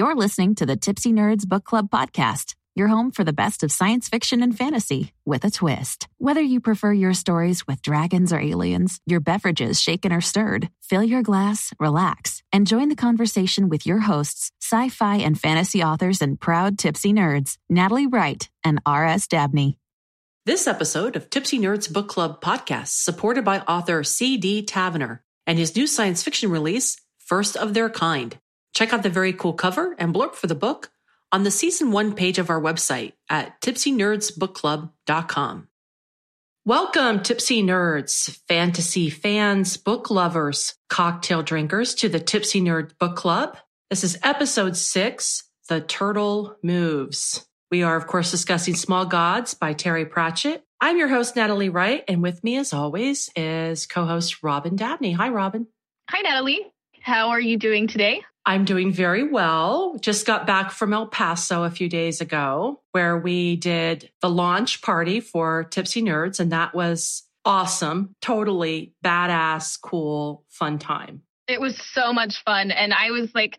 You're listening to the Tipsy Nerds Book Club podcast, your home for the best of science fiction and fantasy with a twist. Whether you prefer your stories with dragons or aliens, your beverages shaken or stirred, fill your glass, relax, and join the conversation with your hosts, sci fi and fantasy authors and proud tipsy nerds, Natalie Wright and R.S. Dabney. This episode of Tipsy Nerds Book Club podcast supported by author C.D. Tavener and his new science fiction release, First of Their Kind. Check out the very cool cover and blurb for the book on the season one page of our website at tipsynerdsbookclub.com. Welcome, Tipsy Nerds, fantasy fans, book lovers, cocktail drinkers to the Tipsy Nerd Book Club. This is episode six, The Turtle Moves. We are, of course, discussing Small Gods by Terry Pratchett. I'm your host, Natalie Wright, and with me, as always, is co host Robin Dabney. Hi, Robin. Hi, Natalie. How are you doing today? I'm doing very well. Just got back from El Paso a few days ago where we did the launch party for Tipsy Nerds, and that was awesome. Totally badass, cool, fun time. It was so much fun. And I was like,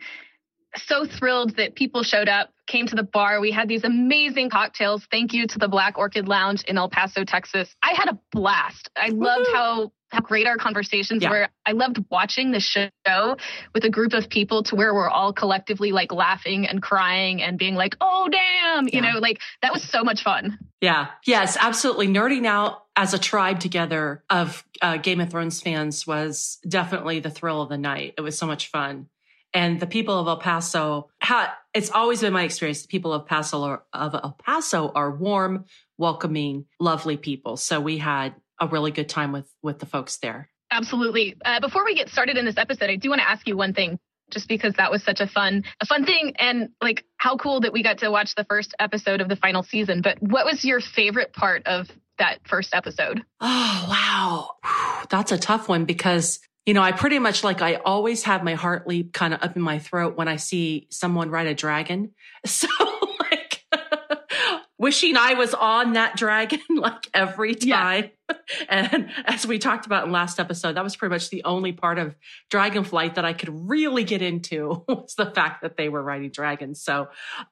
so thrilled that people showed up, came to the bar. We had these amazing cocktails. Thank you to the Black Orchid Lounge in El Paso, Texas. I had a blast. I loved how how great our conversations Yeah. were. I loved watching the show with a group of people to where we're all collectively like laughing and crying and being like, "Oh damn," you Yeah. know, like that was so much fun. Yeah. Yes, absolutely. Nerding out as a tribe together of uh, Game of Thrones fans was definitely the thrill of the night. It was so much fun. And the people of El Paso, ha, it's always been my experience. The people of Paso are, of El Paso are warm, welcoming, lovely people. So we had a really good time with with the folks there. Absolutely. Uh, before we get started in this episode, I do want to ask you one thing, just because that was such a fun, a fun thing, and like how cool that we got to watch the first episode of the final season. But what was your favorite part of that first episode? Oh, wow. That's a tough one because, you know, I pretty much like I always have my heart leap kind of up in my throat when I see someone ride a dragon. So, wishing I was on that dragon like every Yeah. time. And as we talked about in last episode, that was pretty much the only part of Dragonflight that I could really get into was the fact that they were riding dragons. So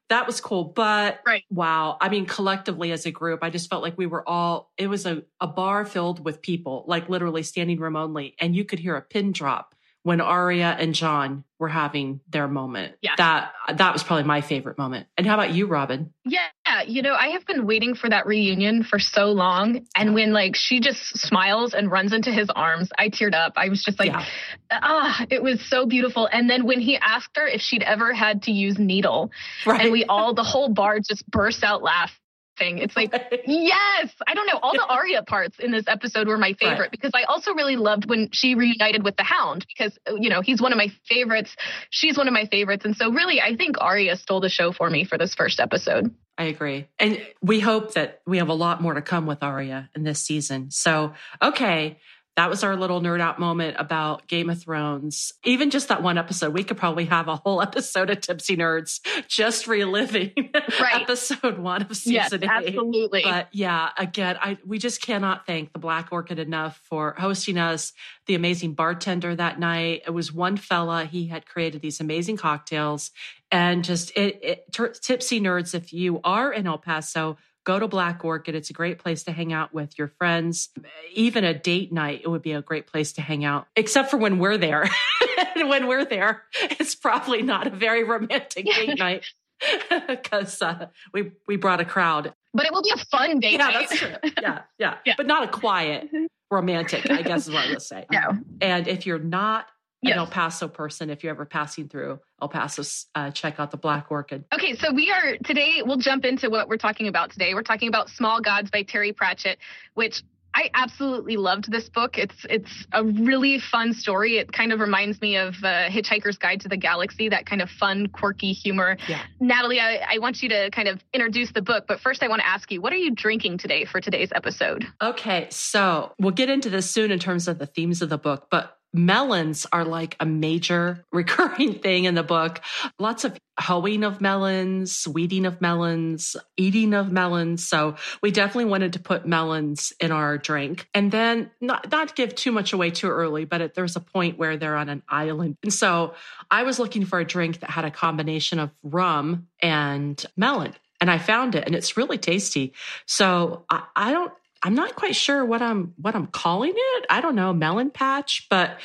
that was cool. But Right. wow. I mean, collectively as a group, I just felt like we were all, it was a, a bar filled with people, like literally standing room only. And you could hear a pin drop when Arya and Jon were having their moment. Yeah. That, that was probably my favorite moment. And how about you, Robin? Yeah, you know, I have been waiting for that reunion for so long, and when like she just smiles and runs into his arms, I teared up. I was just like, Yeah. ah, it was so beautiful. And then when he asked her if she'd ever had to use needle, Right. and we all, the whole bar just burst out laughing. It's like, yes, I don't know. All the Arya parts in this episode were my favorite Right. because I also really loved when she reunited with the Hound because you know he's one of my favorites. She's one of my favorites, and so really, I think Arya stole the show for me for this first episode. I agree. And we hope that we have a lot more to come with Arya in this season. So, okay, that was our little nerd out moment about Game of Thrones. Even just that one episode, we could probably have a whole episode of Tipsy Nerds just reliving Right. episode one of season yes, eight. absolutely. But yeah, again, I we just cannot thank the Black Orchid enough for hosting us. The amazing bartender that night. It was one fella. He had created these amazing cocktails, and just it, it tipsy nerds. If you are in El Paso. Go to Black Orchid. It's a great place to hang out with your friends. Even a date night, it would be a great place to hang out, except for when we're there. when we're there, it's probably not a very romantic date night because uh, we we brought a crowd but it will be a fun date. yeah, night. that's true. Yeah, yeah, Yeah. But not a quiet romantic, I guess is what I would say. no. And if you're not an El Paso person, if you're ever passing through El Paso, uh, check out the Black Orchid. Okay, so we are today, we'll jump into what we're talking about today. We're talking about Small Gods by Terry Pratchett, which I absolutely loved this book. It's it's a really fun story. It kind of reminds me of uh, Hitchhiker's Guide to the Galaxy, that kind of fun, quirky humor. Yeah. Natalie, I, I want you to kind of introduce the book, but first I want to ask you, what are you drinking today for today's episode? Okay, so we'll get into this soon in terms of the themes of the book, but melons are like a major recurring thing in the book. Lots of hoeing of melons, weeding of melons, eating of melons. So we definitely wanted to put melons in our drink and then not, not give too much away too early, but there's a point where they're on an island. And so I was looking for a drink that had a combination of rum and melon and I found it and it's really tasty. So I, I don't I'm not quite sure what I'm what I'm calling it. I don't know, melon patch, but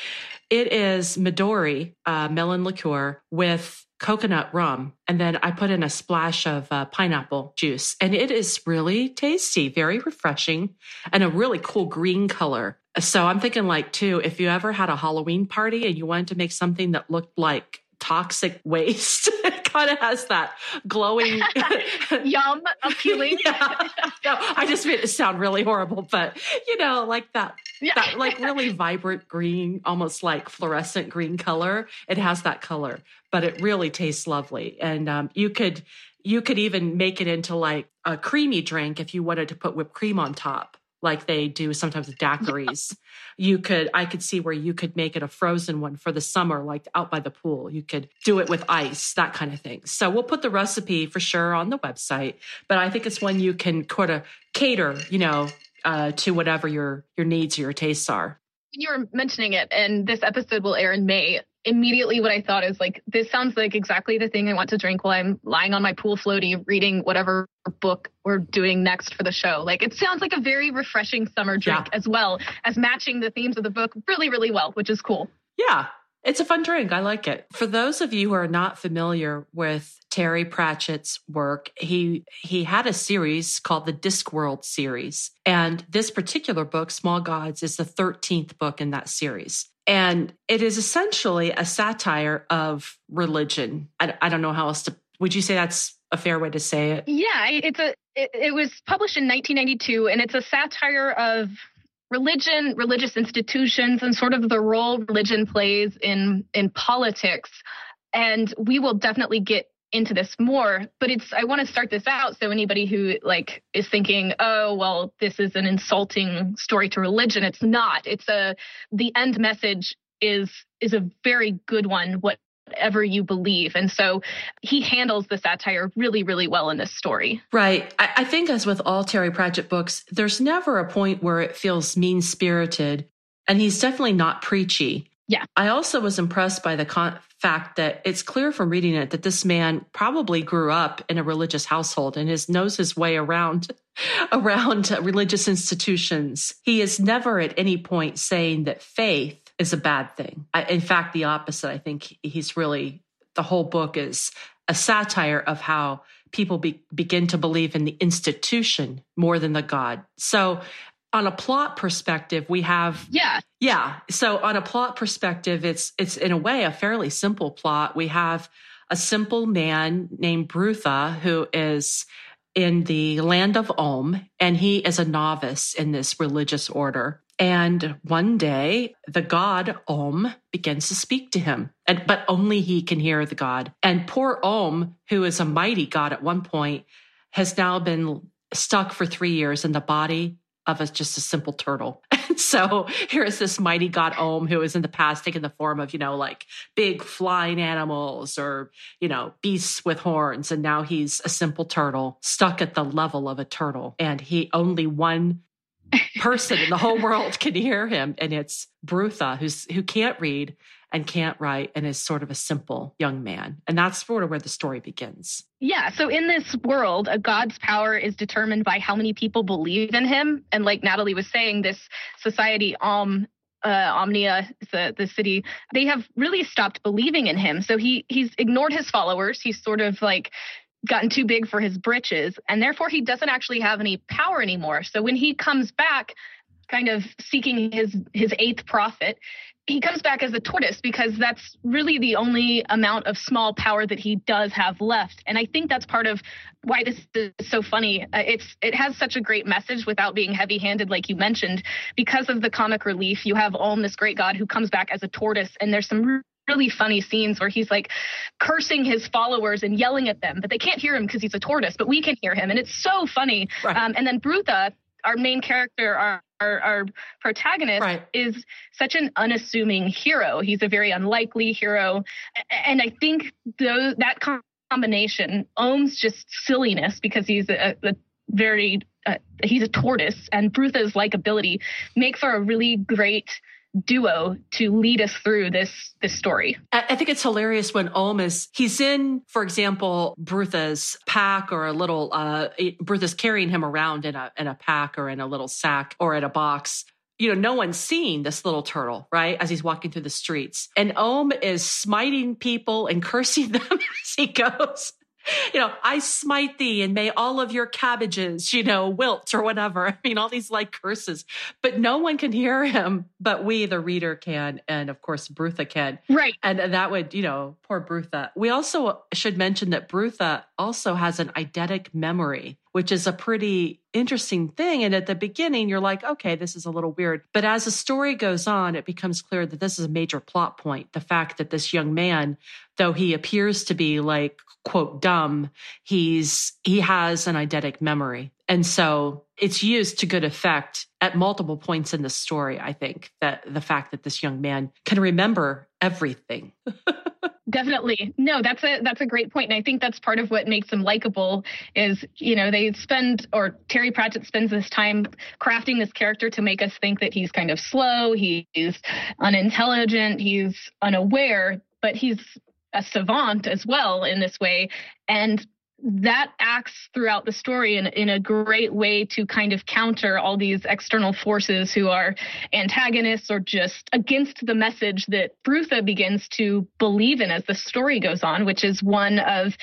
it is Midori uh, melon liqueur with coconut rum, and then I put in a splash of uh, pineapple juice, and it is really tasty, very refreshing, and a really cool green color. So I'm thinking, like, too, if you ever had a Halloween party and you wanted to make something that looked like toxic waste. It kind of has that glowing, yum appealing. yeah. No, I just made it sound really horrible, but you know, like that, yeah. that like really vibrant green, almost like fluorescent green color. It has that color, but it really tastes lovely. And um, you could you could even make it into like a creamy drink if you wanted to put whipped cream on top like they do sometimes with daiquiris. you could, I could see where you could make it a frozen one for the summer, like out by the pool. You could do it with ice, that kind of thing. So we'll put the recipe for sure on the website, but I think it's one you can sort of cater, you know, uh, to whatever your your needs or your tastes are. You were mentioning it, and this episode will air in May immediately what I thought is like, this sounds like exactly the thing I want to drink while I'm lying on my pool floaty reading whatever book we're doing next for the show. Like, it sounds like a very refreshing summer drink yeah. as well as matching the themes of the book really, really well, which is cool. Yeah. It's a fun drink. I like it. For those of you who are not familiar with Terry Pratchett's work, he he had a series called the Discworld series. And this particular book, Small Gods, is the 13th book in that series. And it is essentially a satire of religion. I, I don't know how else to, would you say that's a fair way to say it? Yeah, it's a, it, it was published in 1992 and it's a satire of religion, religious institutions, and sort of the role religion plays in in politics. And we will definitely get into this more but it's i want to start this out so anybody who like is thinking oh well this is an insulting story to religion it's not it's a the end message is is a very good one whatever you believe and so he handles the satire really really well in this story right i, I think as with all terry pratchett books there's never a point where it feels mean spirited and he's definitely not preachy yeah. I also was impressed by the con- fact that it's clear from reading it that this man probably grew up in a religious household and his knows his way around around religious institutions. He is never at any point saying that faith is a bad thing. I, in fact, the opposite. I think he's really the whole book is a satire of how people be, begin to believe in the institution more than the God. So on a plot perspective, we have yeah yeah. So on a plot perspective, it's it's in a way a fairly simple plot. We have a simple man named Brutha who is in the land of Om, and he is a novice in this religious order. And one day, the god Om begins to speak to him, and but only he can hear the god. And poor Om, who is a mighty god at one point, has now been stuck for three years in the body of a, just a simple turtle. And so here is this mighty god Om who is in the past taken the form of, you know, like big flying animals or, you know, beasts with horns. And now he's a simple turtle stuck at the level of a turtle. And he only one person in the whole world can hear him. And it's Brutha, who's who can't read and can't write and is sort of a simple young man. And that's sort of where the story begins. Yeah. So in this world, a God's power is determined by how many people believe in him. And like Natalie was saying, this society, um, uh, Omnia, the the city, they have really stopped believing in him. So he he's ignored his followers. He's sort of like gotten too big for his britches, and therefore he doesn't actually have any power anymore. So when he comes back, kind of seeking his his eighth prophet, he comes back as a tortoise because that's really the only amount of small power that he does have left. And i think that's part of why this is so funny. Uh, it's it has such a great message without being heavy handed like you mentioned. Because of the comic relief you have Om this great god who comes back as a tortoise and there's some really funny scenes where he's like cursing his followers and yelling at them but they can't hear him because he's a tortoise but we can hear him and it's so funny right. um, and then brutha our main character, our our, our protagonist, right. is such an unassuming hero. He's a very unlikely hero, and I think those, that combination, Om's just silliness because he's a, a very uh, he's a tortoise, and Brutha's likability make for a really great duo to lead us through this this story. I think it's hilarious when Om is he's in, for example, Bertha's pack or a little uh Brutha's carrying him around in a in a pack or in a little sack or in a box. You know, no one's seeing this little turtle, right? As he's walking through the streets. And Om is smiting people and cursing them as he goes you know, I smite thee and may all of your cabbages, you know, wilt or whatever. I mean, all these like curses, but no one can hear him, but we, the reader, can. And of course, Brutha can. Right. And that would, you know, poor Brutha. We also should mention that Brutha also has an eidetic memory, which is a pretty interesting thing. And at the beginning, you're like, okay, this is a little weird. But as the story goes on, it becomes clear that this is a major plot point. The fact that this young man, though he appears to be like, quote, dumb, he's, he has an eidetic memory. And so it's used to good effect at multiple points in the story. I think that the fact that this young man can remember everything. Definitely. No, that's a that's a great point. And I think that's part of what makes him likable is, you know, they spend or Terry Pratchett spends this time crafting this character to make us think that he's kind of slow, he's unintelligent, he's unaware, but he's a savant as well in this way. And that acts throughout the story in, in a great way to kind of counter all these external forces who are antagonists or just against the message that Brutha begins to believe in as the story goes on, which is one of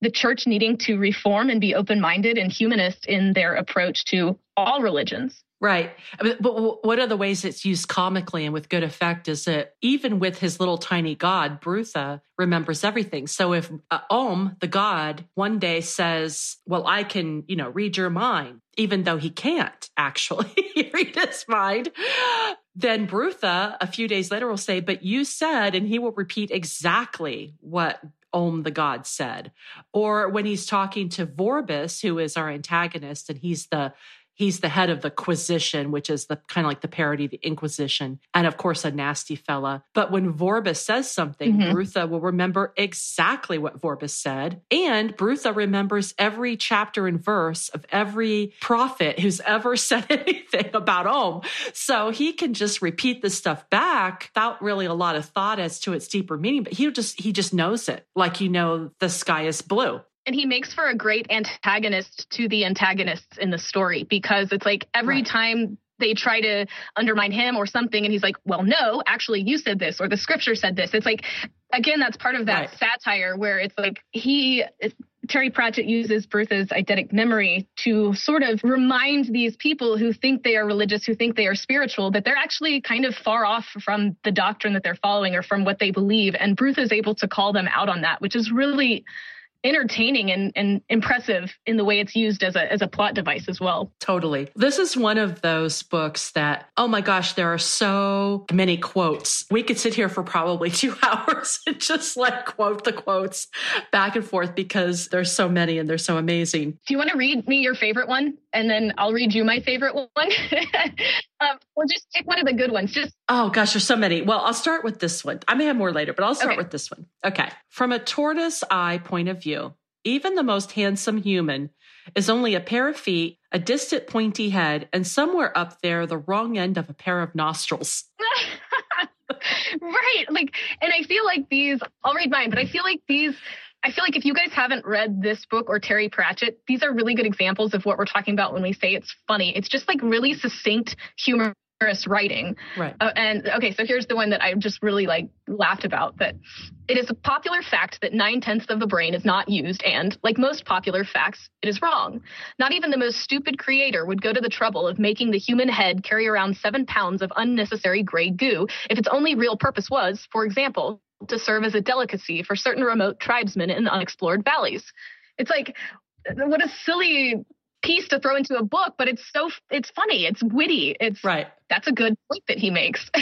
the church needing to reform and be open minded and humanist in their approach to all religions. Right. But one of the ways it's used comically and with good effect is that even with his little tiny god, Brutha remembers everything. So if uh, Om, the god, one day says, Well, I can, you know, read your mind, even though he can't actually read his mind, then Brutha a few days later will say, But you said, and he will repeat exactly what Om the god said. Or when he's talking to Vorbis, who is our antagonist, and he's the He's the head of the Quisition, which is the kind of like the parody of the Inquisition, and of course a nasty fella. But when Vorbis says something, mm-hmm. Brutha will remember exactly what Vorbis said, and Brutha remembers every chapter and verse of every prophet who's ever said anything about Om. So he can just repeat this stuff back without really a lot of thought as to its deeper meaning. But he just he just knows it, like you know the sky is blue and he makes for a great antagonist to the antagonists in the story because it's like every right. time they try to undermine him or something and he's like well no actually you said this or the scripture said this it's like again that's part of that right. satire where it's like he Terry Pratchett uses Brutha's eidetic memory to sort of remind these people who think they are religious, who think they are spiritual, that they're actually kind of far off from the doctrine that they're following or from what they believe. And Brutha is able to call them out on that, which is really entertaining and, and impressive in the way it's used as a as a plot device as well. Totally. This is one of those books that, oh my gosh, there are so many quotes. We could sit here for probably two hours and just like quote the quotes back and forth because there's so many and they're so amazing. Do you want to read me your favorite one? And then I'll read you my favorite one. um, or just pick one of the good ones. Just Oh gosh, there's so many. Well, I'll start with this one. I may have more later, but I'll start okay. with this one. Okay. From a tortoise eye point of view, even the most handsome human is only a pair of feet, a distant pointy head, and somewhere up there the wrong end of a pair of nostrils. right. Like, and I feel like these, I'll read mine, but I feel like these I feel like if you guys haven't read this book or Terry Pratchett, these are really good examples of what we're talking about when we say it's funny. It's just like really succinct humor writing. Right. Uh, and okay, so here's the one that I just really like laughed about that it is a popular fact that nine tenths of the brain is not used, and like most popular facts, it is wrong. Not even the most stupid creator would go to the trouble of making the human head carry around seven pounds of unnecessary gray goo if its only real purpose was, for example, to serve as a delicacy for certain remote tribesmen in unexplored valleys. It's like, what a silly piece to throw into a book, but it's so it's funny, it's witty, it's right. That's a good point that he makes.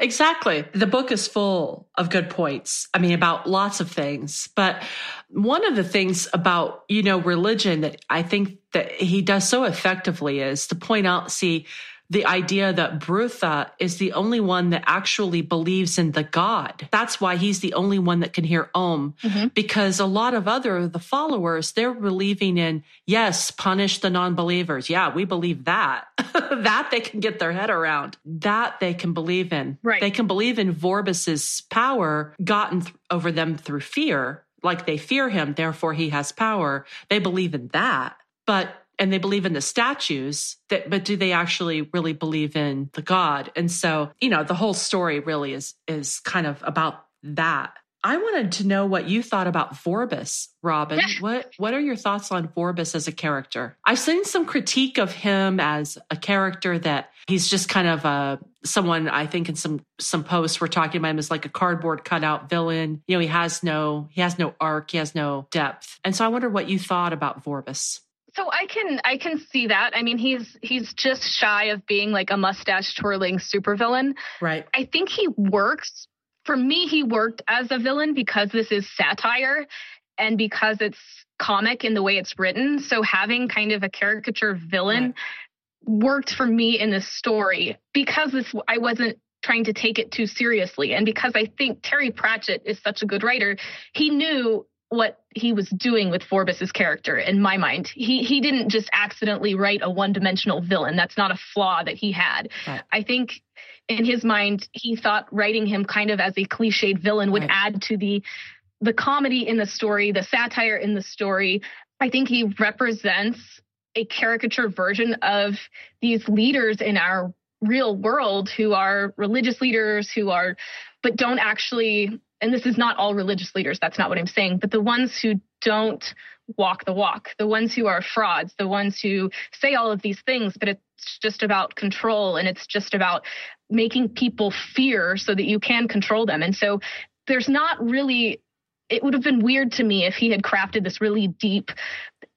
Exactly. The book is full of good points. I mean, about lots of things. But one of the things about, you know, religion that I think that he does so effectively is to point out, see, the idea that Brutha is the only one that actually believes in the God. That's why he's the only one that can hear Om, mm-hmm. because a lot of other the followers they're believing in yes, punish the non-believers. Yeah, we believe that. that they can get their head around. That they can believe in. Right. They can believe in Vorbis's power gotten th- over them through fear. Like they fear him, therefore he has power. They believe in that. But and they believe in the statues that but do they actually really believe in the god? And so you know the whole story really is is kind of about that. I wanted to know what you thought about vorbis robin. What what are your thoughts on vorbis as a character? I've seen some critique of him as a character that he's just kind of a someone i think in some some posts were talking about him as like a cardboard cutout villain. You know he has no he has no arc he has no depth. And so i wonder what you thought about vorbis so I can I can see that. I mean, he's he's just shy of being like a mustache twirling supervillain. Right. I think he works. For me, he worked as a villain because this is satire and because it's comic in the way it's written. So having kind of a caricature villain right. worked for me in this story because this I wasn't trying to take it too seriously and because I think Terry Pratchett is such a good writer, he knew what he was doing with Vorbis's character in my mind. He he didn't just accidentally write a one-dimensional villain. That's not a flaw that he had. Right. I think in his mind he thought writing him kind of as a cliched villain would right. add to the the comedy in the story, the satire in the story. I think he represents a caricature version of these leaders in our real world who are religious leaders who are but don't actually and this is not all religious leaders, that's not what I'm saying, but the ones who don't walk the walk, the ones who are frauds, the ones who say all of these things, but it's just about control and it's just about making people fear so that you can control them. And so there's not really, it would have been weird to me if he had crafted this really deep,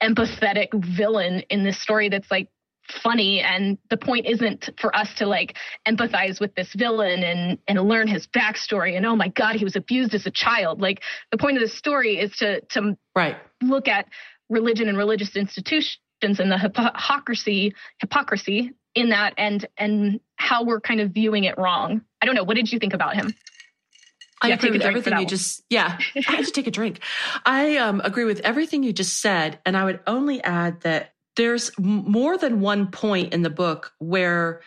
empathetic villain in this story that's like funny and the point isn't for us to like empathize with this villain and and learn his backstory and oh my god he was abused as a child like the point of the story is to to right look at religion and religious institutions and the hypocrisy hypocrisy in that and and how we're kind of viewing it wrong i don't know what did you think about him I yeah, agree with everything you one. just yeah. I had to take a drink. I um, agree with everything you just said, and I would only add that there's more than one point in the book where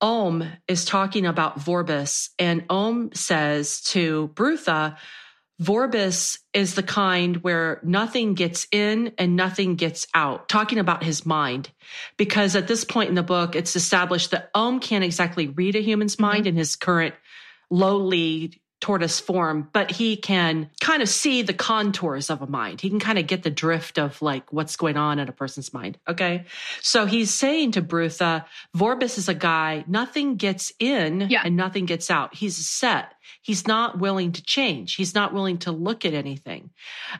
Om is talking about Vorbis, and Om says to Brutha, Vorbis is the kind where nothing gets in and nothing gets out, talking about his mind. Because at this point in the book, it's established that Om can't exactly read a human's mind mm-hmm. in his current lowly tortoise form, but he can kind of see the contours of a mind. He can kind of get the drift of like what's going on in a person's mind. Okay. So he's saying to Brutha, Vorbis is a guy, nothing gets in yeah. and nothing gets out. He's set. He's not willing to change. He's not willing to look at anything.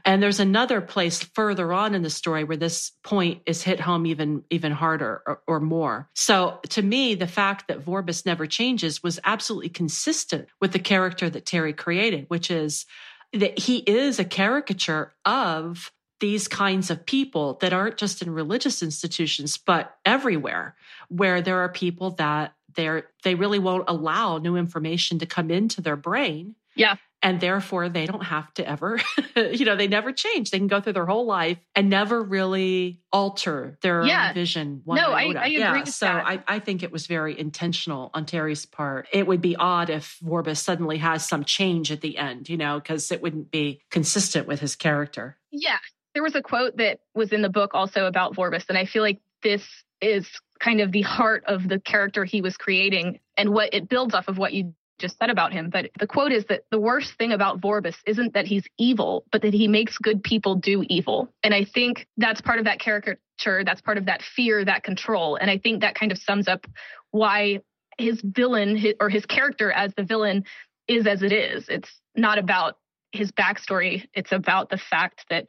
And there's another place further on in the story where this point is hit home even, even harder or, or more. So to me, the fact that Vorbis never changes was absolutely consistent with the character that Terry created, which is that he is a caricature of these kinds of people that aren't just in religious institutions, but everywhere where there are people that they're they really won't allow new information to come into their brain. Yeah. And therefore they don't have to ever, you know, they never change. They can go through their whole life and never really alter their yeah. vision. no, I, I, agree yeah. with so that. I, I think it was very intentional on Terry's part. It would be odd if Vorbis suddenly has some change at the end, you know, because it wouldn't be consistent with his character. Yeah. There was a quote that was in the book also about Vorbis, and I feel like this is kind of the heart of the character he was creating and what it builds off of what you just said about him. But the quote is that the worst thing about Vorbis isn't that he's evil, but that he makes good people do evil. And I think that's part of that caricature, that's part of that fear, that control. And I think that kind of sums up why his villain his, or his character as the villain is as it is. It's not about his backstory, it's about the fact that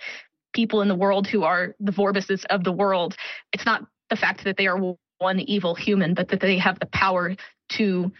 people in the world who are the Vorbises of the world, it's not the fact that they are one evil human, but that they have the power to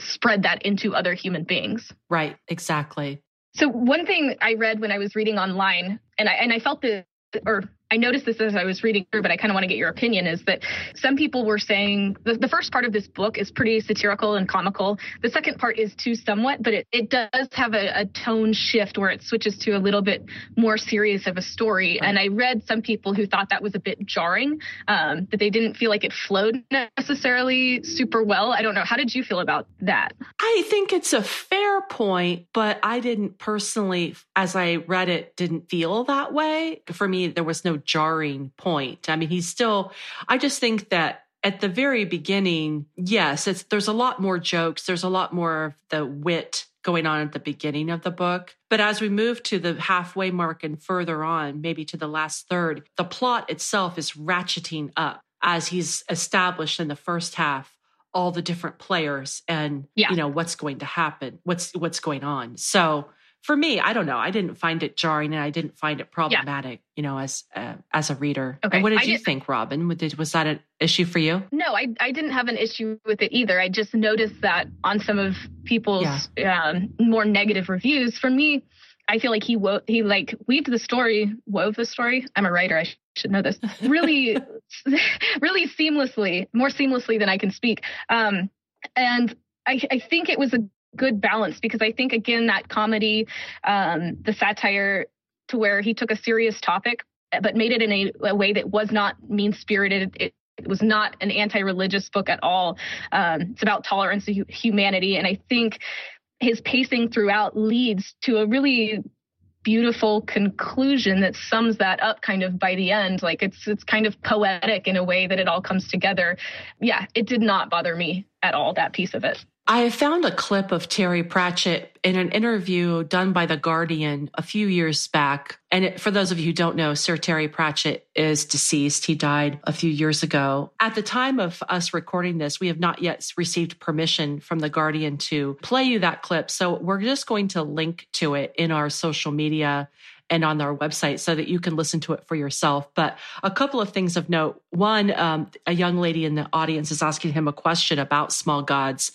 spread that into other human beings. Right, exactly. So one thing I read when I was reading online, and I and I felt that, or I noticed this as I was reading through, but I kind of want to get your opinion is that some people were saying the, the first part of this book is pretty satirical and comical. The second part is too somewhat, but it, it does have a, a tone shift where it switches to a little bit more serious of a story. Right. And I read some people who thought that was a bit jarring, um, that they didn't feel like it flowed necessarily super well. I don't know. How did you feel about that? I think it's a fair point, but I didn't personally, as I read it, didn't feel that way. For me, there was no jarring point. I mean, he's still, I just think that at the very beginning, yes, it's, there's a lot more jokes. There's a lot more of the wit going on at the beginning of the book. But as we move to the halfway mark and further on, maybe to the last third, the plot itself is ratcheting up as he's established in the first half all the different players and yeah. you know what's going to happen what's what's going on so for me, I don't know. I didn't find it jarring and I didn't find it problematic, yeah. you know, as uh, as a reader. Okay. And what did I you did, think, Robin? Was that an issue for you? No, I, I didn't have an issue with it either. I just noticed that on some of people's yeah. um, more negative reviews. For me, I feel like he wo- he like weaved the story, wove the story. I'm a writer. I should know this. Really, really seamlessly, more seamlessly than I can speak. Um, and I, I think it was a good balance because I think again that comedy, um, the satire, to where he took a serious topic but made it in a, a way that was not mean spirited. It, it, was not an anti-religious book at all. Um, it's about tolerance humanity, and I think his pacing throughout leads to a really beautiful conclusion that sums that up kind of by the end like it's it's kind of poetic in a way that it all comes together yeah it did not bother me at all that piece of it I found a clip of Terry Pratchett in an interview done by The Guardian a few years back. And it, for those of you who don't know, Sir Terry Pratchett is deceased. He died a few years ago. At the time of us recording this, we have not yet received permission from The Guardian to play you that clip. So we're just going to link to it in our social media and on our website so that you can listen to it for yourself. But a couple of things of note. One, um, a young lady in the audience is asking him a question about small gods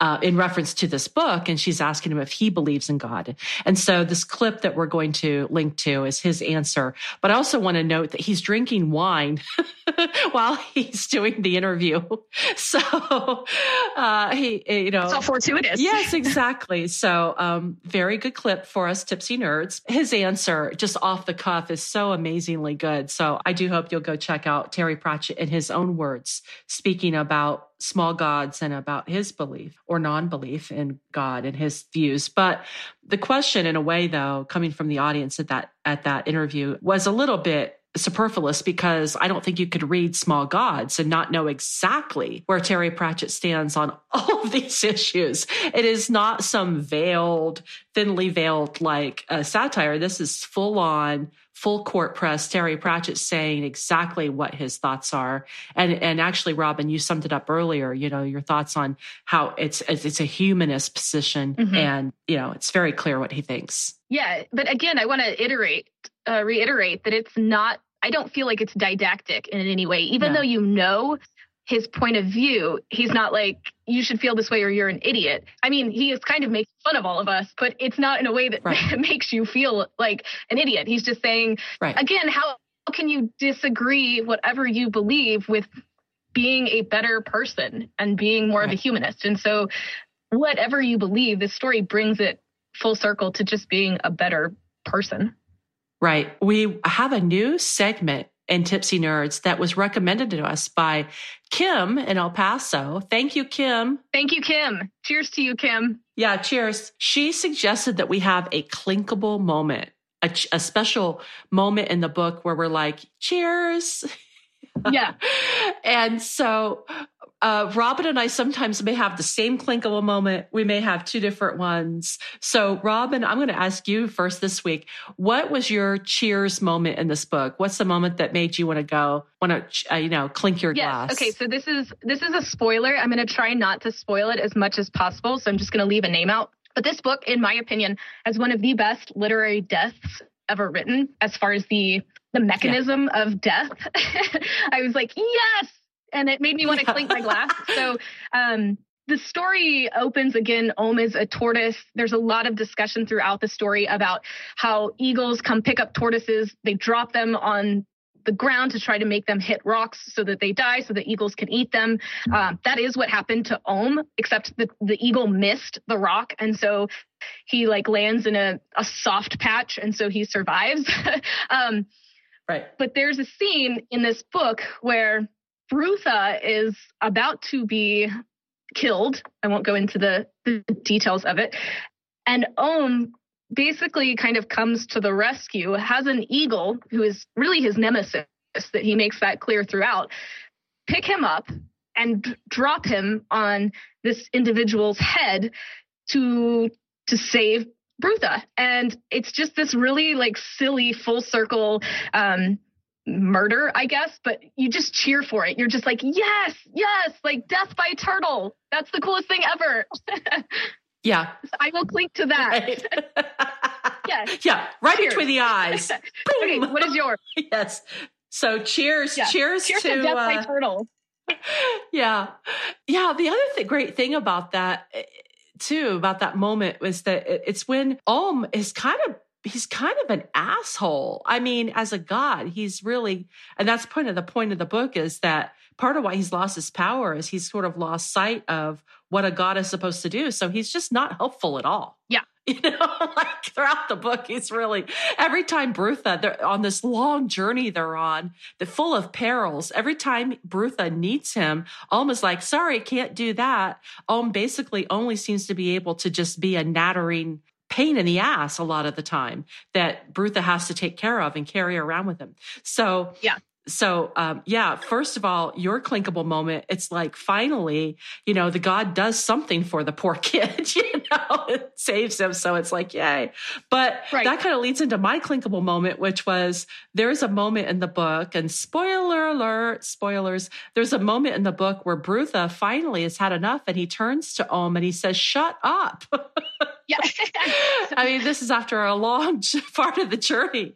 uh, in reference to this book, and she's asking him if he believes in God. And so this clip that we're going to link to is his answer. But I also want to note that he's drinking wine while he's doing the interview. So uh, he, you know, it's all fortuitous. Yes, exactly. So um, very good clip for us tipsy nerds. His answer answer just off the cuff is so amazingly good. So I do hope you'll go check out Terry Pratchett in his own words, speaking about small gods and about his belief or non belief in God and his views. But the question, in a way, though, coming from the audience at that, at that interview was a little bit superfluous because I don't think you could read Small Gods and not know exactly where Terry Pratchett stands on all of these issues. It is not some veiled, thinly veiled like a satire. This is full on, full court press. Terry Pratchett saying exactly what his thoughts are. And, and actually, Robin, you summed it up earlier, you know, your thoughts on how it's, it's a humanist position mm-hmm. and, you know, it's very clear what he thinks. Yeah. But again, I want to iterate uh, reiterate that it's not I don't feel like it's didactic in any way. Even no. though you know his point of view, he's not like, you should feel this way or you're an idiot. I mean, he is kind of making fun of all of us, but it's not in a way that right. makes you feel like an idiot. He's just saying, right. again, how can you disagree whatever you believe with being a better person and being more right. of a humanist? And so, whatever you believe, this story brings it full circle to just being a better person. Right. We have a new segment in Tipsy Nerds that was recommended to us by Kim in El Paso. Thank you, Kim. Thank you, Kim. Cheers to you, Kim. Yeah, cheers. She suggested that we have a clinkable moment, a, a special moment in the book where we're like, cheers. Yeah. and so uh, Robin and I sometimes may have the same clinkable moment. We may have two different ones. So, Robin, I'm going to ask you first this week. What was your cheers moment in this book? What's the moment that made you want to go, want to, uh, you know, clink your yes. glass? Okay. So this is this is a spoiler. I'm going to try not to spoil it as much as possible. So I'm just going to leave a name out. But this book, in my opinion, has one of the best literary deaths ever written as far as the the mechanism yeah. of death. I was like, yes, and it made me want to clink my glass. So, um, the story opens again. Om is a tortoise. There's a lot of discussion throughout the story about how eagles come pick up tortoises, they drop them on the ground to try to make them hit rocks so that they die, so the eagles can eat them. Um, that is what happened to Om, except the, the eagle missed the rock. And so he like lands in a, a soft patch. And so he survives. um, right. But there's a scene in this book where Brutha is about to be killed. I won't go into the, the details of it. And Om basically kind of comes to the rescue, has an eagle who is really his nemesis, that he makes that clear throughout, pick him up and drop him on this individual's head to to save Brutha. And it's just this really like silly full circle um murder, I guess, but you just cheer for it. You're just like, yes, yes, like death by turtle. That's the coolest thing ever. yeah. I will clink to that. Right. yes. Yeah. Right cheers. between the eyes. okay, what is yours? yes. So cheers. Yeah. Cheers, cheers to, to death uh, by turtle. Yeah. Yeah. The other th- great thing about that eh, too, about that moment was that it's when Om is kind of he's kind of an asshole. I mean, as a god, he's really, and that's point of the point of the book is that part of why he's lost his power is he's sort of lost sight of what a god is supposed to do. So he's just not helpful at all. Yeah. You know, like throughout the book, he's really every time Brutha they're on this long journey they're on, the full of perils. Every time Brutha needs him, almost like, sorry, can't do that. Om basically only seems to be able to just be a nattering pain in the ass a lot of the time that Brutha has to take care of and carry around with him. So yeah, so um, yeah first of all your clinkable moment it's like finally you know the god does something for the poor kid you know it saves him so it's like yay but right. that kind of leads into my clinkable moment which was there's a moment in the book and spoiler alert spoilers there's a moment in the book where brutha finally has had enough and he turns to om and he says shut up yeah i mean this is after a long part of the journey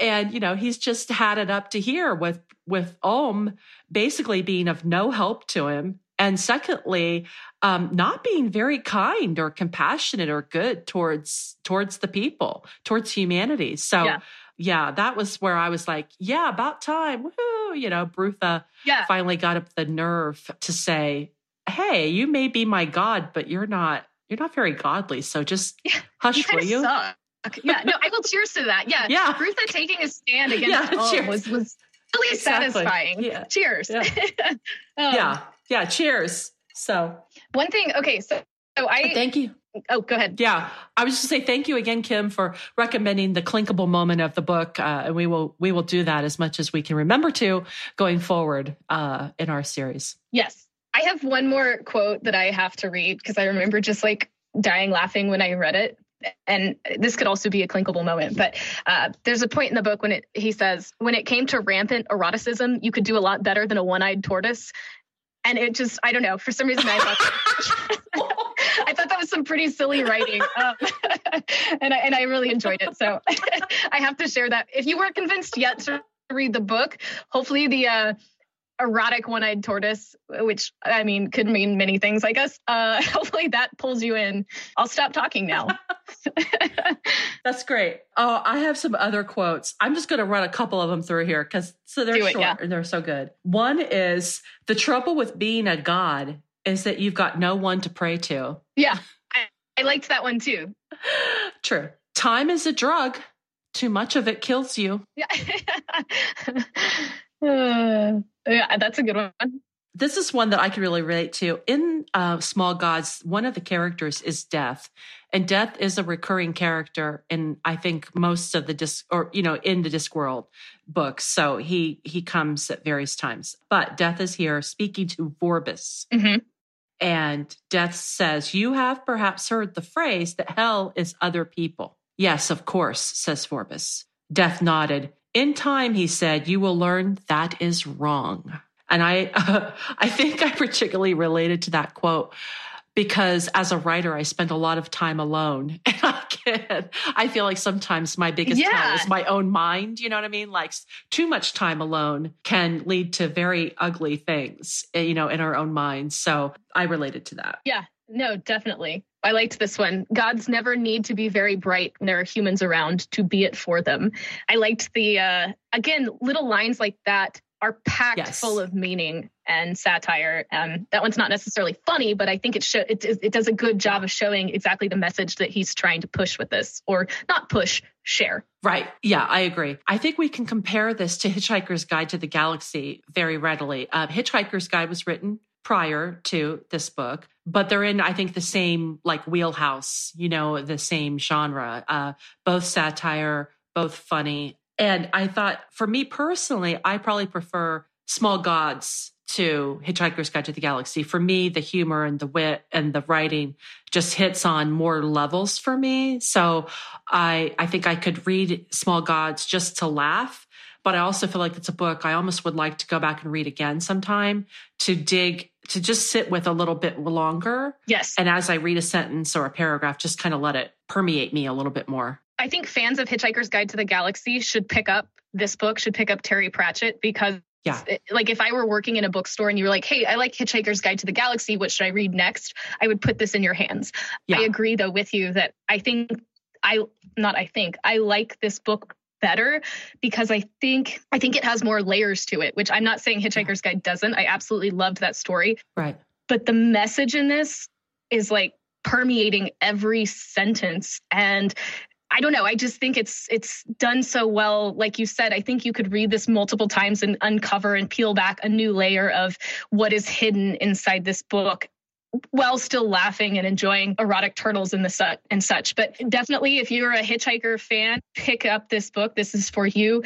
and you know he's just had it up to here with with Om basically being of no help to him, and secondly, um, not being very kind or compassionate or good towards towards the people, towards humanity. So. Yeah. yeah that was where I was like, yeah, about time. Woohoo. You know, Brutha yeah. finally got up the nerve to say, Hey, you may be my God, but you're not you're not very godly. So just yeah, hush, you will you? Suck. Yeah, no, I will cheers to that. Yeah, yeah. Brutha taking a stand against yeah, was was really exactly. satisfying. Yeah. Cheers. Yeah. um, yeah. Yeah. Cheers. So one thing. Okay. So, so I thank you. Oh, go ahead. Yeah, I was just to say thank you again, Kim, for recommending the clinkable moment of the book, uh, and we will we will do that as much as we can remember to going forward uh, in our series. Yes, I have one more quote that I have to read because I remember just like dying laughing when I read it and this could also be a clinkable moment, but uh, there's a point in the book when it he says when it came to rampant eroticism, you could do a lot better than a one-eyed tortoise, and it just I don't know for some reason I thought. I thought that was some pretty silly writing, um, and I and I really enjoyed it. So I have to share that. If you weren't convinced yet to read the book, hopefully the uh, erotic one-eyed tortoise which i mean could mean many things i guess. Uh hopefully that pulls you in. I'll stop talking now. That's great. Oh i have some other quotes. I'm just going to run a couple of them through here because so they're it, short yeah. and they're so good. One is the trouble with being a god is that you've got no one to pray to. Yeah i, I liked that one too. True. Time is a drug. Too much of it kills you. Yeah uh, yeah, that's a good one. This is one that I can really relate to. In uh, Small Gods, one of the characters is Death, and Death is a recurring character in I think most of the disc or you know in the Discworld books. So he he comes at various times, but Death is here speaking to Vorbis. Mm-hmm. And Death says, You have perhaps heard the phrase that hell is other people. Yes, of course, says Vorbis. Death nodded. In time, he said, you will learn that is wrong. And I, uh, I think I particularly related to that quote because as a writer, I spend a lot of time alone. And I can, I feel like sometimes my biggest Yeah. time is my own mind. You know what I mean? Like too much time alone can lead to very ugly things, eh, you know, in our own minds. So I related to that. Yeah, no, definitely. I liked this one. Gods never need to be very bright when there are humans around to be it for them. I liked the, uh, again, little lines like that are packed Yes. full of meaning and satire. Um, that one's not necessarily funny, but I think it, show, it, it does a good job of showing exactly the message that he's trying to push with this, or not push, share. Right. Yeah, I agree. I think we can compare this to Hitchhiker's Guide to the Galaxy very readily. Uh, Hitchhiker's Guide was written prior to this book, but they're in, I think, the same like wheelhouse, you know, the same genre, uh, both satire, both funny. And I thought for me personally, I probably prefer Small Gods to Hitchhiker's Guide to the Galaxy. For me, the humor and the wit and the writing just hits on more levels for me. So I I think I could read Small Gods just to laugh, but I also feel like it's a book I almost would like to go back and read again sometime to dig to just sit with a little bit longer. Yes. And as I read a sentence or a paragraph, just kind of let it permeate me a little bit more. I think fans of Hitchhiker's Guide to the Galaxy should pick up this book, should pick up Terry Pratchett because Yeah. like if I were working in a bookstore and you were like, "Hey, I like Hitchhiker's Guide to the Galaxy, what should I read next?" I would put this in your hands. Yeah. I agree though with you that I think I not I think I like this book better because I think I think it has more layers to it, which I'm not saying Hitchhiker's Guide doesn't. I absolutely loved that story, Right. but the message in this is like permeating every sentence and I don't know. I just think it's it's done so well. Like you said, I think you could read this multiple times and uncover and peel back a new layer of what is hidden inside this book while still laughing and enjoying erotic turtles and the su- and such. But definitely if you're a hitchhiker fan, pick up this book. This is for you.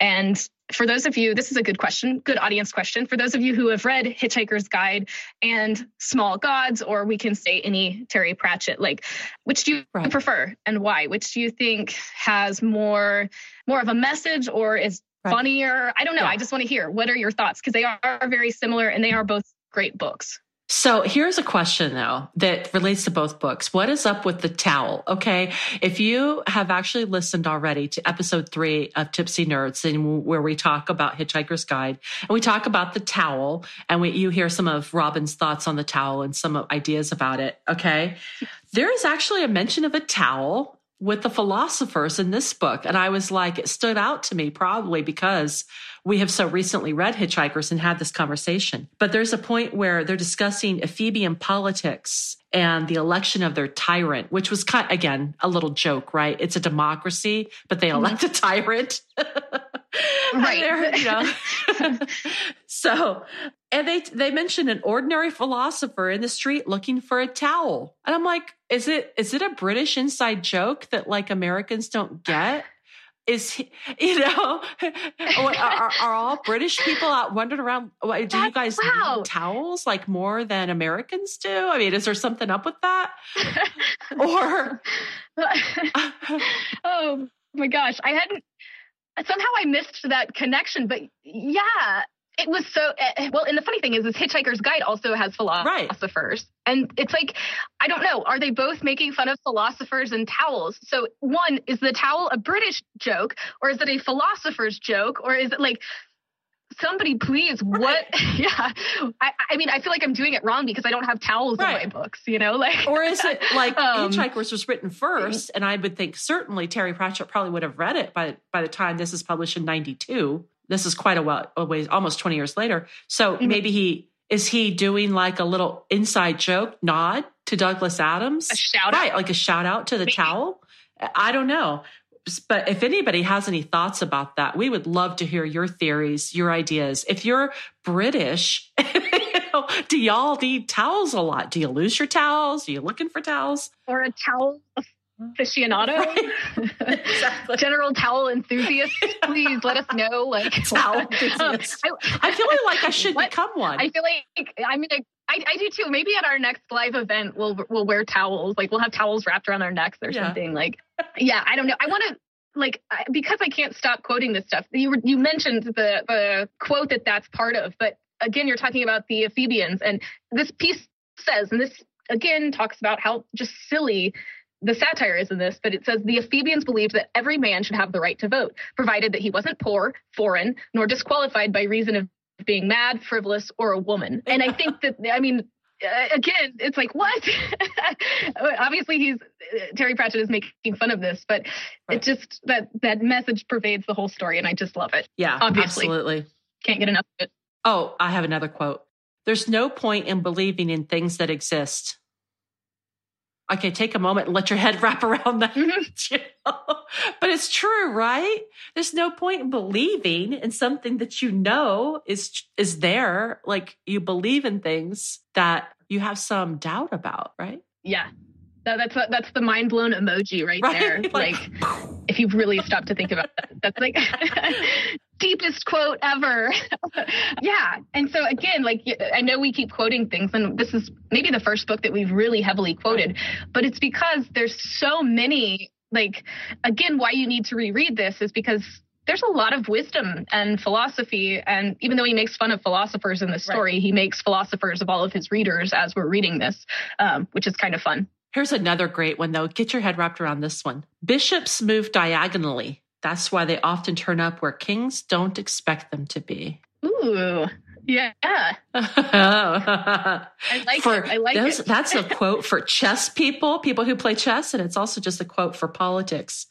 And for those of you, this is a good question, good audience question. For those of you who have read Hitchhiker's Guide and Small Gods, or we can say any Terry Pratchett, like which do you Right. prefer and why? Which do you think has more more of a message or is Right. funnier? I don't know. Yeah. I just want to hear what are your thoughts because they are very similar and they are both great books. So here's a question though that relates to both books. What is up with the towel? Okay. If you have actually listened already to episode three of Tipsy Nerds and where we talk about Hitchhiker's Guide and we talk about the towel and we, you hear some of Robin's thoughts on the towel and some ideas about it. Okay. There is actually a mention of a towel with the philosophers in this book. And I was like, it stood out to me probably because we have so recently read Hitchhikers and had this conversation. But there's a point where they're discussing Ephebian politics and the election of their tyrant, which was kind again a little joke, right? It's a democracy, but they elect mm-hmm. a tyrant. Right. you know. so and they they mentioned an ordinary philosopher in the street looking for a towel. And I'm like, is it is it a British inside joke that like Americans don't get? Is he, you know, are, are, all British people out wandering around? Do you guys wow. need towels like more than Americans do? I mean, is there something up with that? Or oh my gosh, I hadn't somehow I missed that connection, but yeah, it was so eh, well. And the funny thing is, this Hitchhiker's Guide also has philosophers, and it's like I don't know, are they both making fun of philosophers and towels? So one is the towel a British joke, or is it a philosopher's joke, or is it like? Somebody please, what? Yeah, I, I mean, I feel like I'm doing it wrong because I don't have towels Right. in my books, you know, like. or is it like Um, Hitchhikers was written first, and I would think certainly Terry Pratchett probably would have read it by by the time this is published in '92. This is quite a while, a ways, almost 20 years later. So Mhm. maybe he is he doing like a little inside joke nod to Douglas Adams, a shout right? out. Like a shout out to the Maybe. towel. I don't know. But if anybody has any thoughts about that, we would love to hear your theories, your ideas. If you're British, you know, do y'all need towels a lot? Do you lose your towels? Are you looking for towels? or a towel aficionado, Exactly. general towel enthusiast. Please let us know. Like Towel Um. I, I feel like I should What? become one. I feel like I'm gonna. I, I do too. Maybe at our next live event, we'll we'll wear towels. Like we'll have towels wrapped around our necks or Yeah. something. Like, yeah, I don't know. I want to like because I can't stop quoting this stuff. You were, you mentioned the the quote that that's part of, but again, you're talking about the Ephebians, and this piece says, and this again talks about how just silly the satire is in this, but it says the Ephebians believed that every man should have the right to vote, provided that he wasn't poor, foreign, nor disqualified by reason of being mad, frivolous, or a woman. And I think that, I mean, uh, again, it's like what? Obviously, he's Terry Pratchett is making fun of this, but right. it just that that message pervades the whole story, and I just love it. Yeah, obviously, absolutely, can't get enough of it. Oh, I have another quote. There's no point in believing in things that exist. Okay, take a moment and let your head wrap around that. Mm-hmm. You know? But it's true, right? There's no point in believing in something that you know is is there. Like you believe in things that you have some doubt about, right? Yeah. No, that's that's the mind blown emoji right, right? there. Like, like if you really stop to think about that, that's like deepest quote ever. yeah. And so again, like I know we keep quoting things, and this is maybe the first book that we've really heavily quoted, but it's because there's so many. Like again, why you need to reread this is because there's a lot of wisdom and philosophy. And even though he makes fun of philosophers in the story, right. he makes philosophers of all of his readers as we're reading this, um, which is kind of fun. Here's another great one, though. Get your head wrapped around this one. Bishops move diagonally. That's why they often turn up where kings don't expect them to be. Ooh, yeah. I like for it. I like those, it. that's a quote for chess people, people who play chess, and it's also just a quote for politics.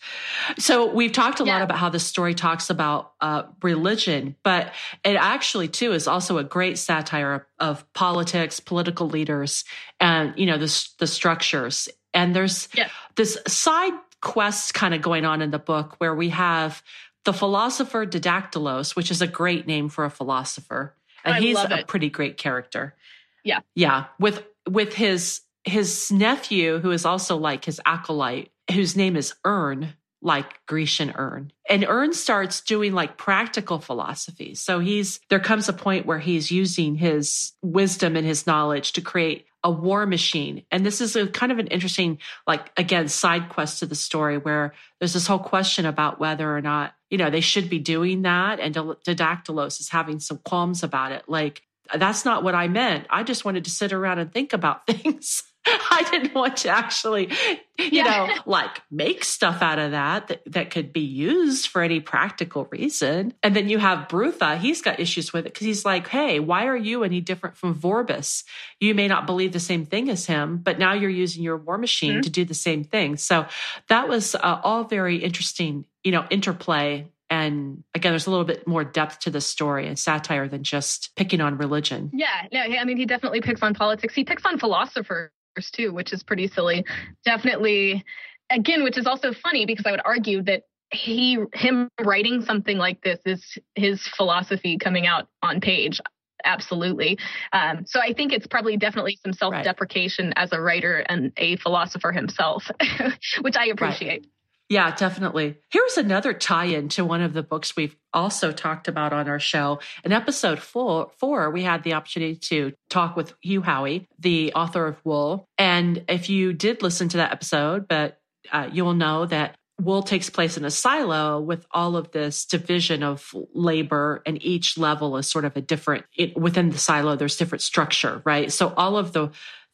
So we've talked a yeah. lot about how the story talks about uh, religion, but it actually too is also a great satire of, of politics, political leaders, and you know the the structures. And there's yeah. this side quest kind of going on in the book where we have the philosopher Didactylos, which is a great name for a philosopher and I he's a it. pretty great character. Yeah. Yeah. With with his his nephew, who is also like his acolyte, whose name is Urn, like Grecian urn. And Urn starts doing like practical philosophy. So he's there comes a point where he's using his wisdom and his knowledge to create a war machine. And this is a kind of an interesting, like again, side quest to the story where there's this whole question about whether or not, you know, they should be doing that. And Didactylos is having some qualms about it. Like, that's not what I meant. I just wanted to sit around and think about things. I didn't want to actually, you yeah. know, like make stuff out of that, that that could be used for any practical reason. And then you have Brutha, he's got issues with it because he's like, hey, why are you any different from Vorbis? You may not believe the same thing as him, but now you're using your war machine mm-hmm. to do the same thing. So that was uh, all very interesting, you know, interplay and again there's a little bit more depth to the story and satire than just picking on religion yeah no i mean he definitely picks on politics he picks on philosophers too, which is pretty silly. Definitely, again, which is also funny because I would argue that he him writing something like this is his philosophy coming out on page absolutely um, so i think it's probably definitely some self-deprecation right. as a writer and a philosopher himself which i appreciate. Yeah, definitely. Here's another tie in to one of the books we've also talked about on our show. In episode four, four, we had the opportunity to talk with Hugh Howey, the author of Wool. And if you did listen to that episode, but uh, you'll know that Wool takes place in a silo with all of this division of labor, and each level is sort of a different, it, within the silo, there's different structure, right? So all of the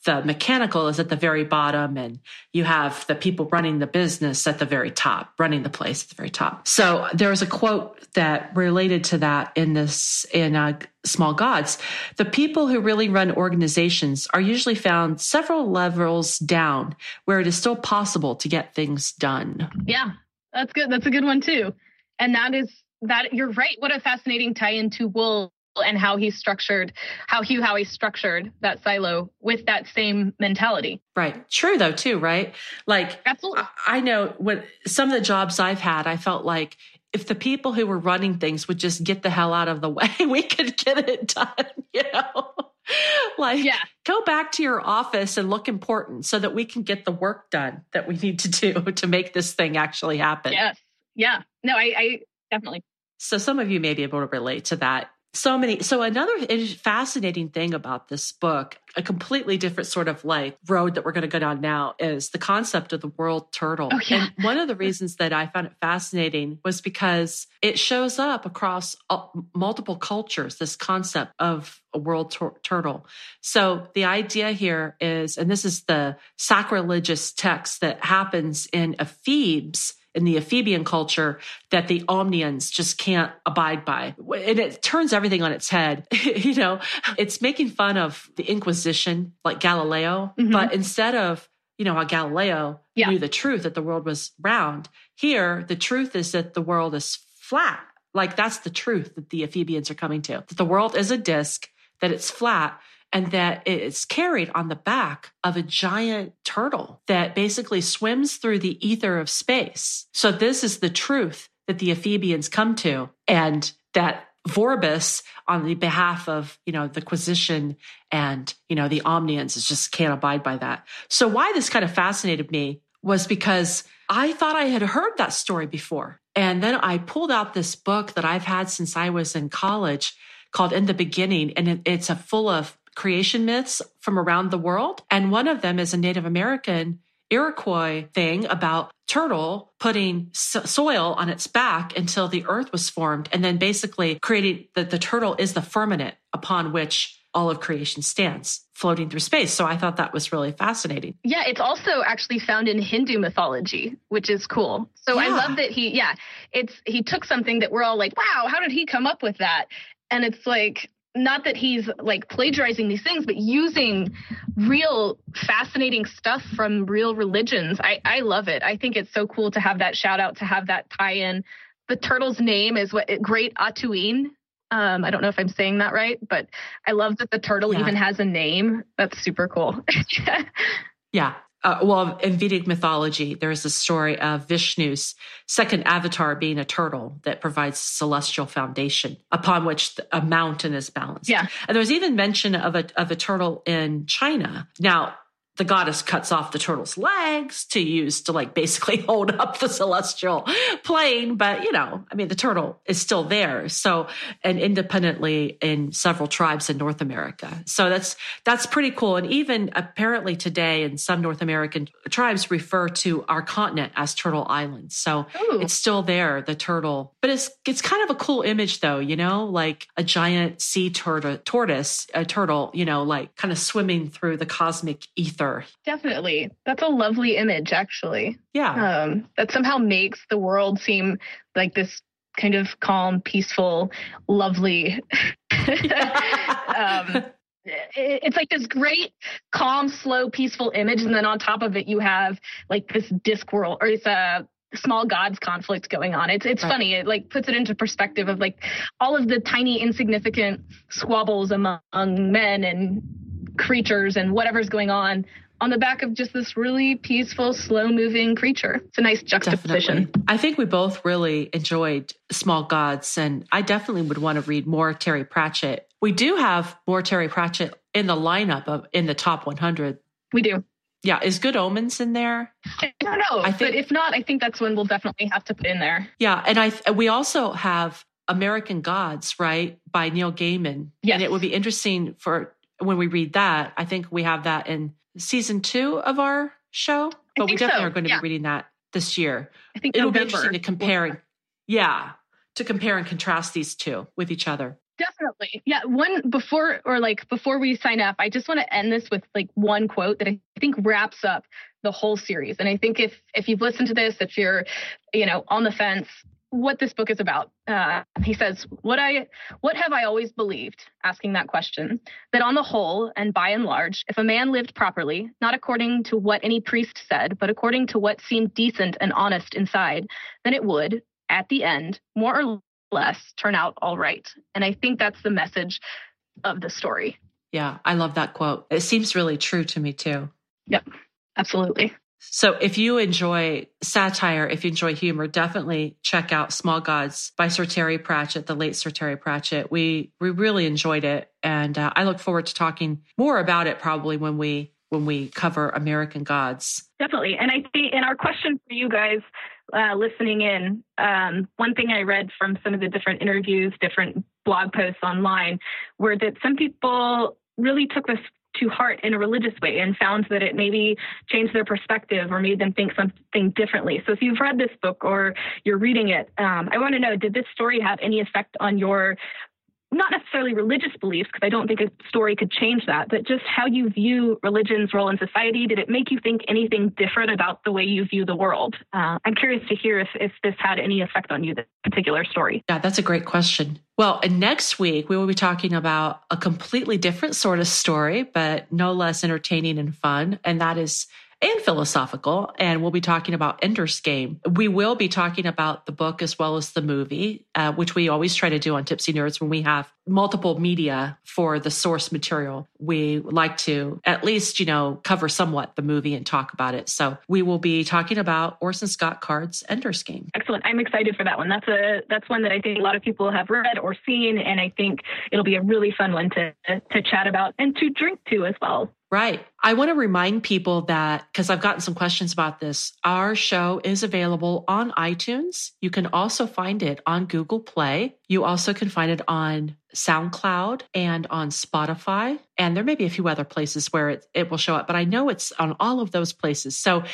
the mechanical is at the very bottom and you have the people running the business at the very top running the place at the very top. So there was a quote that related to that in this in uh, small gods. The people who really run organizations are usually found several levels down where it is still possible to get things done. Yeah that's good. That's a good one too. And that is that you're right. What a fascinating tie into wool and how he structured, how Hugh Howey structured that silo with that same mentality. Right. True though, too, right? Like Absolutely. I know when some of the jobs I've had, I felt like if the people who were running things would just get the hell out of the way, we could get it done, you know? like yeah. go back to your office and look important so that we can get the work done that we need to do to make this thing actually happen. Yes. Yeah. No, I, I definitely. So some of you may be able to relate to that so many. So another fascinating thing about this book, a completely different sort of like road that we're going to go down now is the concept of the world turtle. Oh, yeah. And one of the reasons that I found it fascinating was because it shows up across multiple cultures, this concept of a world tur- turtle. So the idea here is, and this is the sacrilegious text that happens in Ephebes in the Ephebian culture that the Omnians just can't abide by. And it turns everything on its head. you know, it's making fun of the Inquisition, like Galileo, mm-hmm. but instead of you know how Galileo yeah. knew the truth that the world was round. Here, the truth is that the world is flat. Like that's the truth that the Ephebians are coming to. That the world is a disc, that it's flat, and that it's carried on the back of a giant turtle that basically swims through the ether of space. So this is the truth that the Ephebians come to and that Vorbis on the behalf of, you know, the Quisition and, you know, the Omnians is just can't abide by that. So why this kind of fascinated me was because I thought I had heard that story before. And then I pulled out this book that I've had since I was in college called In the Beginning. And it's a full of creation myths from around the world. And one of them is a Native American Iroquois thing about turtle putting so- soil on its back until the earth was formed and then basically creating that the turtle is the firmament upon which all of creation stands floating through space. So I thought that was really fascinating. Yeah, it's also actually found in Hindu mythology, which is cool. So yeah. I love that he yeah, it's he took something that we're all like, "Wow, how did he come up with that?" And it's like not that he's like plagiarizing these things, but using real fascinating stuff from real religions. I, I love it. I think it's so cool to have that shout out, to have that tie in. The turtle's name is what Great A'Tuin. Um, I don't know if I'm saying that right, but I love that the turtle yeah. even has a name. That's super cool. yeah, uh, well, in Vedic mythology, there's a story of Vishnu's second avatar being a turtle that provides celestial foundation upon which a mountain is balanced. Yeah. And there's even mention of a, of a turtle in China. Now, the goddess cuts off the turtle's legs to use to like basically hold up the celestial plane. But, you know, I mean, the turtle is still there. So, and independently in several tribes in North America. So that's, that's pretty cool. And even apparently today in some North American tribes refer to our continent as Turtle Island. So Ooh. it's still there, the turtle, but it's, it's kind of a cool image though, you know, like a giant sea turtle, tortoise, a turtle, you know, like kind of swimming through the cosmic ether Definitely. That's a lovely image, actually. Yeah. Um, that somehow makes the world seem like this kind of calm, peaceful, lovely. um, it's like this great, calm, slow, peaceful image, and then on top of it, you have like this disc world, or it's a small gods conflict going on. It's it's right. funny. It like puts it into perspective of like all of the tiny, insignificant squabbles among men and creatures and whatever's going on on the back of just this really peaceful, slow moving creature. It's a nice juxtaposition. Definitely. I think we both really enjoyed Small Gods, and I definitely would want to read more Terry Pratchett. We do have more Terry Pratchett in the lineup of in the top 100. We do. Yeah, is Good Omens in there? I don't know, I think, but if not, I think that's one we'll definitely have to put in there. Yeah, and I we also have American Gods, right, by Neil Gaiman. Yes. And it would be interesting for when we read that, I think we have that in season two of our show, but we definitely so. are going to yeah. be reading that this year. I think it'll November. be interesting to compare. Yeah, to compare and contrast these two with each other. Definitely. Yeah. One before or like before we sign up, I just want to end this with like one quote that I think wraps up the whole series. And I think if if you've listened to this, if you're, you know, on the fence, what this book is about. Uh, he says, "What I what have I always believed?" Asking that question, that on the whole and by and large, if a man lived properly, not according to what any priest said, but according to what seemed decent and honest inside, then it would, at the end, more or less, turn out all right. And I think that's the message of the story. Yeah, I love that quote. It seems really true to me too. Yep, absolutely. So if you enjoy satire, if you enjoy humor, definitely check out Small Gods by Sir Terry Pratchett, the late Sir Terry Pratchett. We we really enjoyed it, and uh, I look forward to talking more about it probably when we when we cover American Gods. Definitely, and I think in our question for you guys uh, listening in, um, one thing I read from some of the different interviews, different blog posts online were that some people really took this to heart in a religious way and found that it maybe changed their perspective or made them think something differently. So if you've read this book or you're reading it, um, I want to know did this story have any effect on your not necessarily religious beliefs, because I don't think a story could change that, but just how you view religion's role in society. Did it make you think anything different about the way you view the world? Uh, I'm curious to hear if, if this had any effect on you, this particular story. Yeah, that's a great question. Well, next week we will be talking about a completely different sort of story, but no less entertaining and fun. And that is and philosophical. And we'll be talking about Ender's Game. We will be talking about the book as well as the movie, uh, which we always try to do on Tipsy Nerds when we have multiple media for the source material. We like to at least, you know, cover somewhat the movie and talk about it. So we will be talking about Orson Scott Card's Ender's Game. Excellent. I'm excited for that one. That's a that's one that I think a lot of people have read or seen, and I think it'll be a really fun one to to chat about and to drink to as well. Right. I want to remind people that because I've gotten some questions about this, our show is available on iTunes. You can also find it on Google Play. You also can find it on SoundCloud and on Spotify. And there may be a few other places where it, it will show up, but I know it's on all of those places. So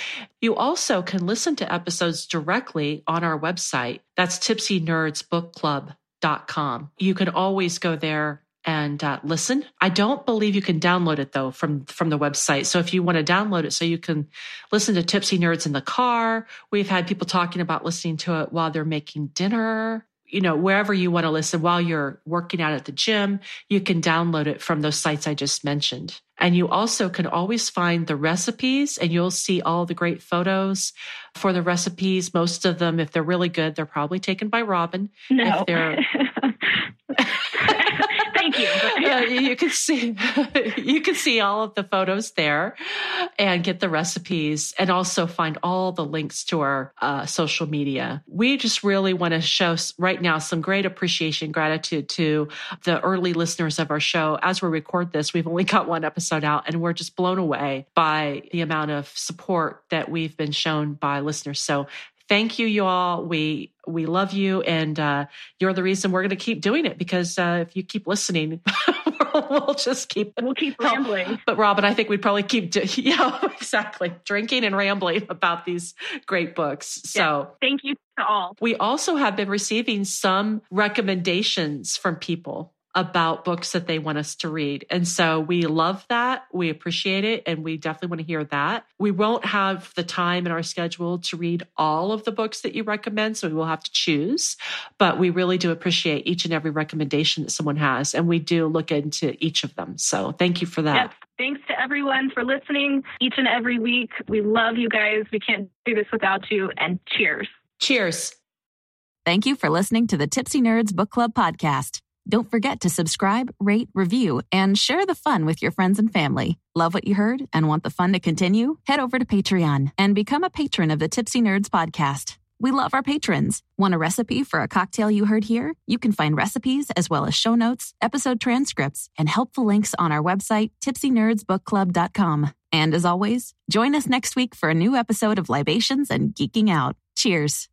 you also can listen to episodes directly on our website. That's tipsynerdsbookclub.com. You can always go there and uh, listen. I don't believe you can download it though from from the website. So if you want to download it, so you can listen to Tipsy Nerds in the car. We've had people talking about listening to it while they're making dinner. You know, wherever you want to listen while you're working out at the gym, you can download it from those sites I just mentioned. And you also can always find the recipes and you'll see all the great photos for the recipes. Most of them, if they're really good, they're probably taken by Robin. No. If they're Thank you. yeah, you can see you can see all of the photos there, and get the recipes, and also find all the links to our uh, social media. We just really want to show right now some great appreciation, gratitude to the early listeners of our show. As we record this, we've only got one episode out, and we're just blown away by the amount of support that we've been shown by listeners. So thank you, you all. We we love you, and uh, you're the reason we're going to keep doing it because uh, if you keep listening, we'll just keep we'll keep rambling. But Robin, I think we'd probably keep do- yeah exactly drinking and rambling about these great books. So yeah. thank you to all. We also have been receiving some recommendations from people about books that they want us to read. And so we love that. We appreciate it. And we definitely want to hear that. We won't have the time in our schedule to read all of the books that you recommend. So we will have to choose. But we really do appreciate each and every recommendation that someone has. And we do look into each of them. So thank you for that. Yes. Thanks to everyone for listening each and every week. We love you guys. We can't do this without you. And cheers. Cheers. Thank you for listening to the Tipsy Nerds Book Club podcast. Don't forget to subscribe, rate, review, and share the fun with your friends and family. Love what you heard and want the fun to continue? Head over to Patreon and become a patron of the Tipsy Nerds podcast. We love our patrons. Want a recipe for a cocktail you heard here? You can find recipes as well as show notes, episode transcripts, and helpful links on our website, tipsynerdsbookclub.com. And as always, join us next week for a new episode of Libations and Geeking Out. Cheers.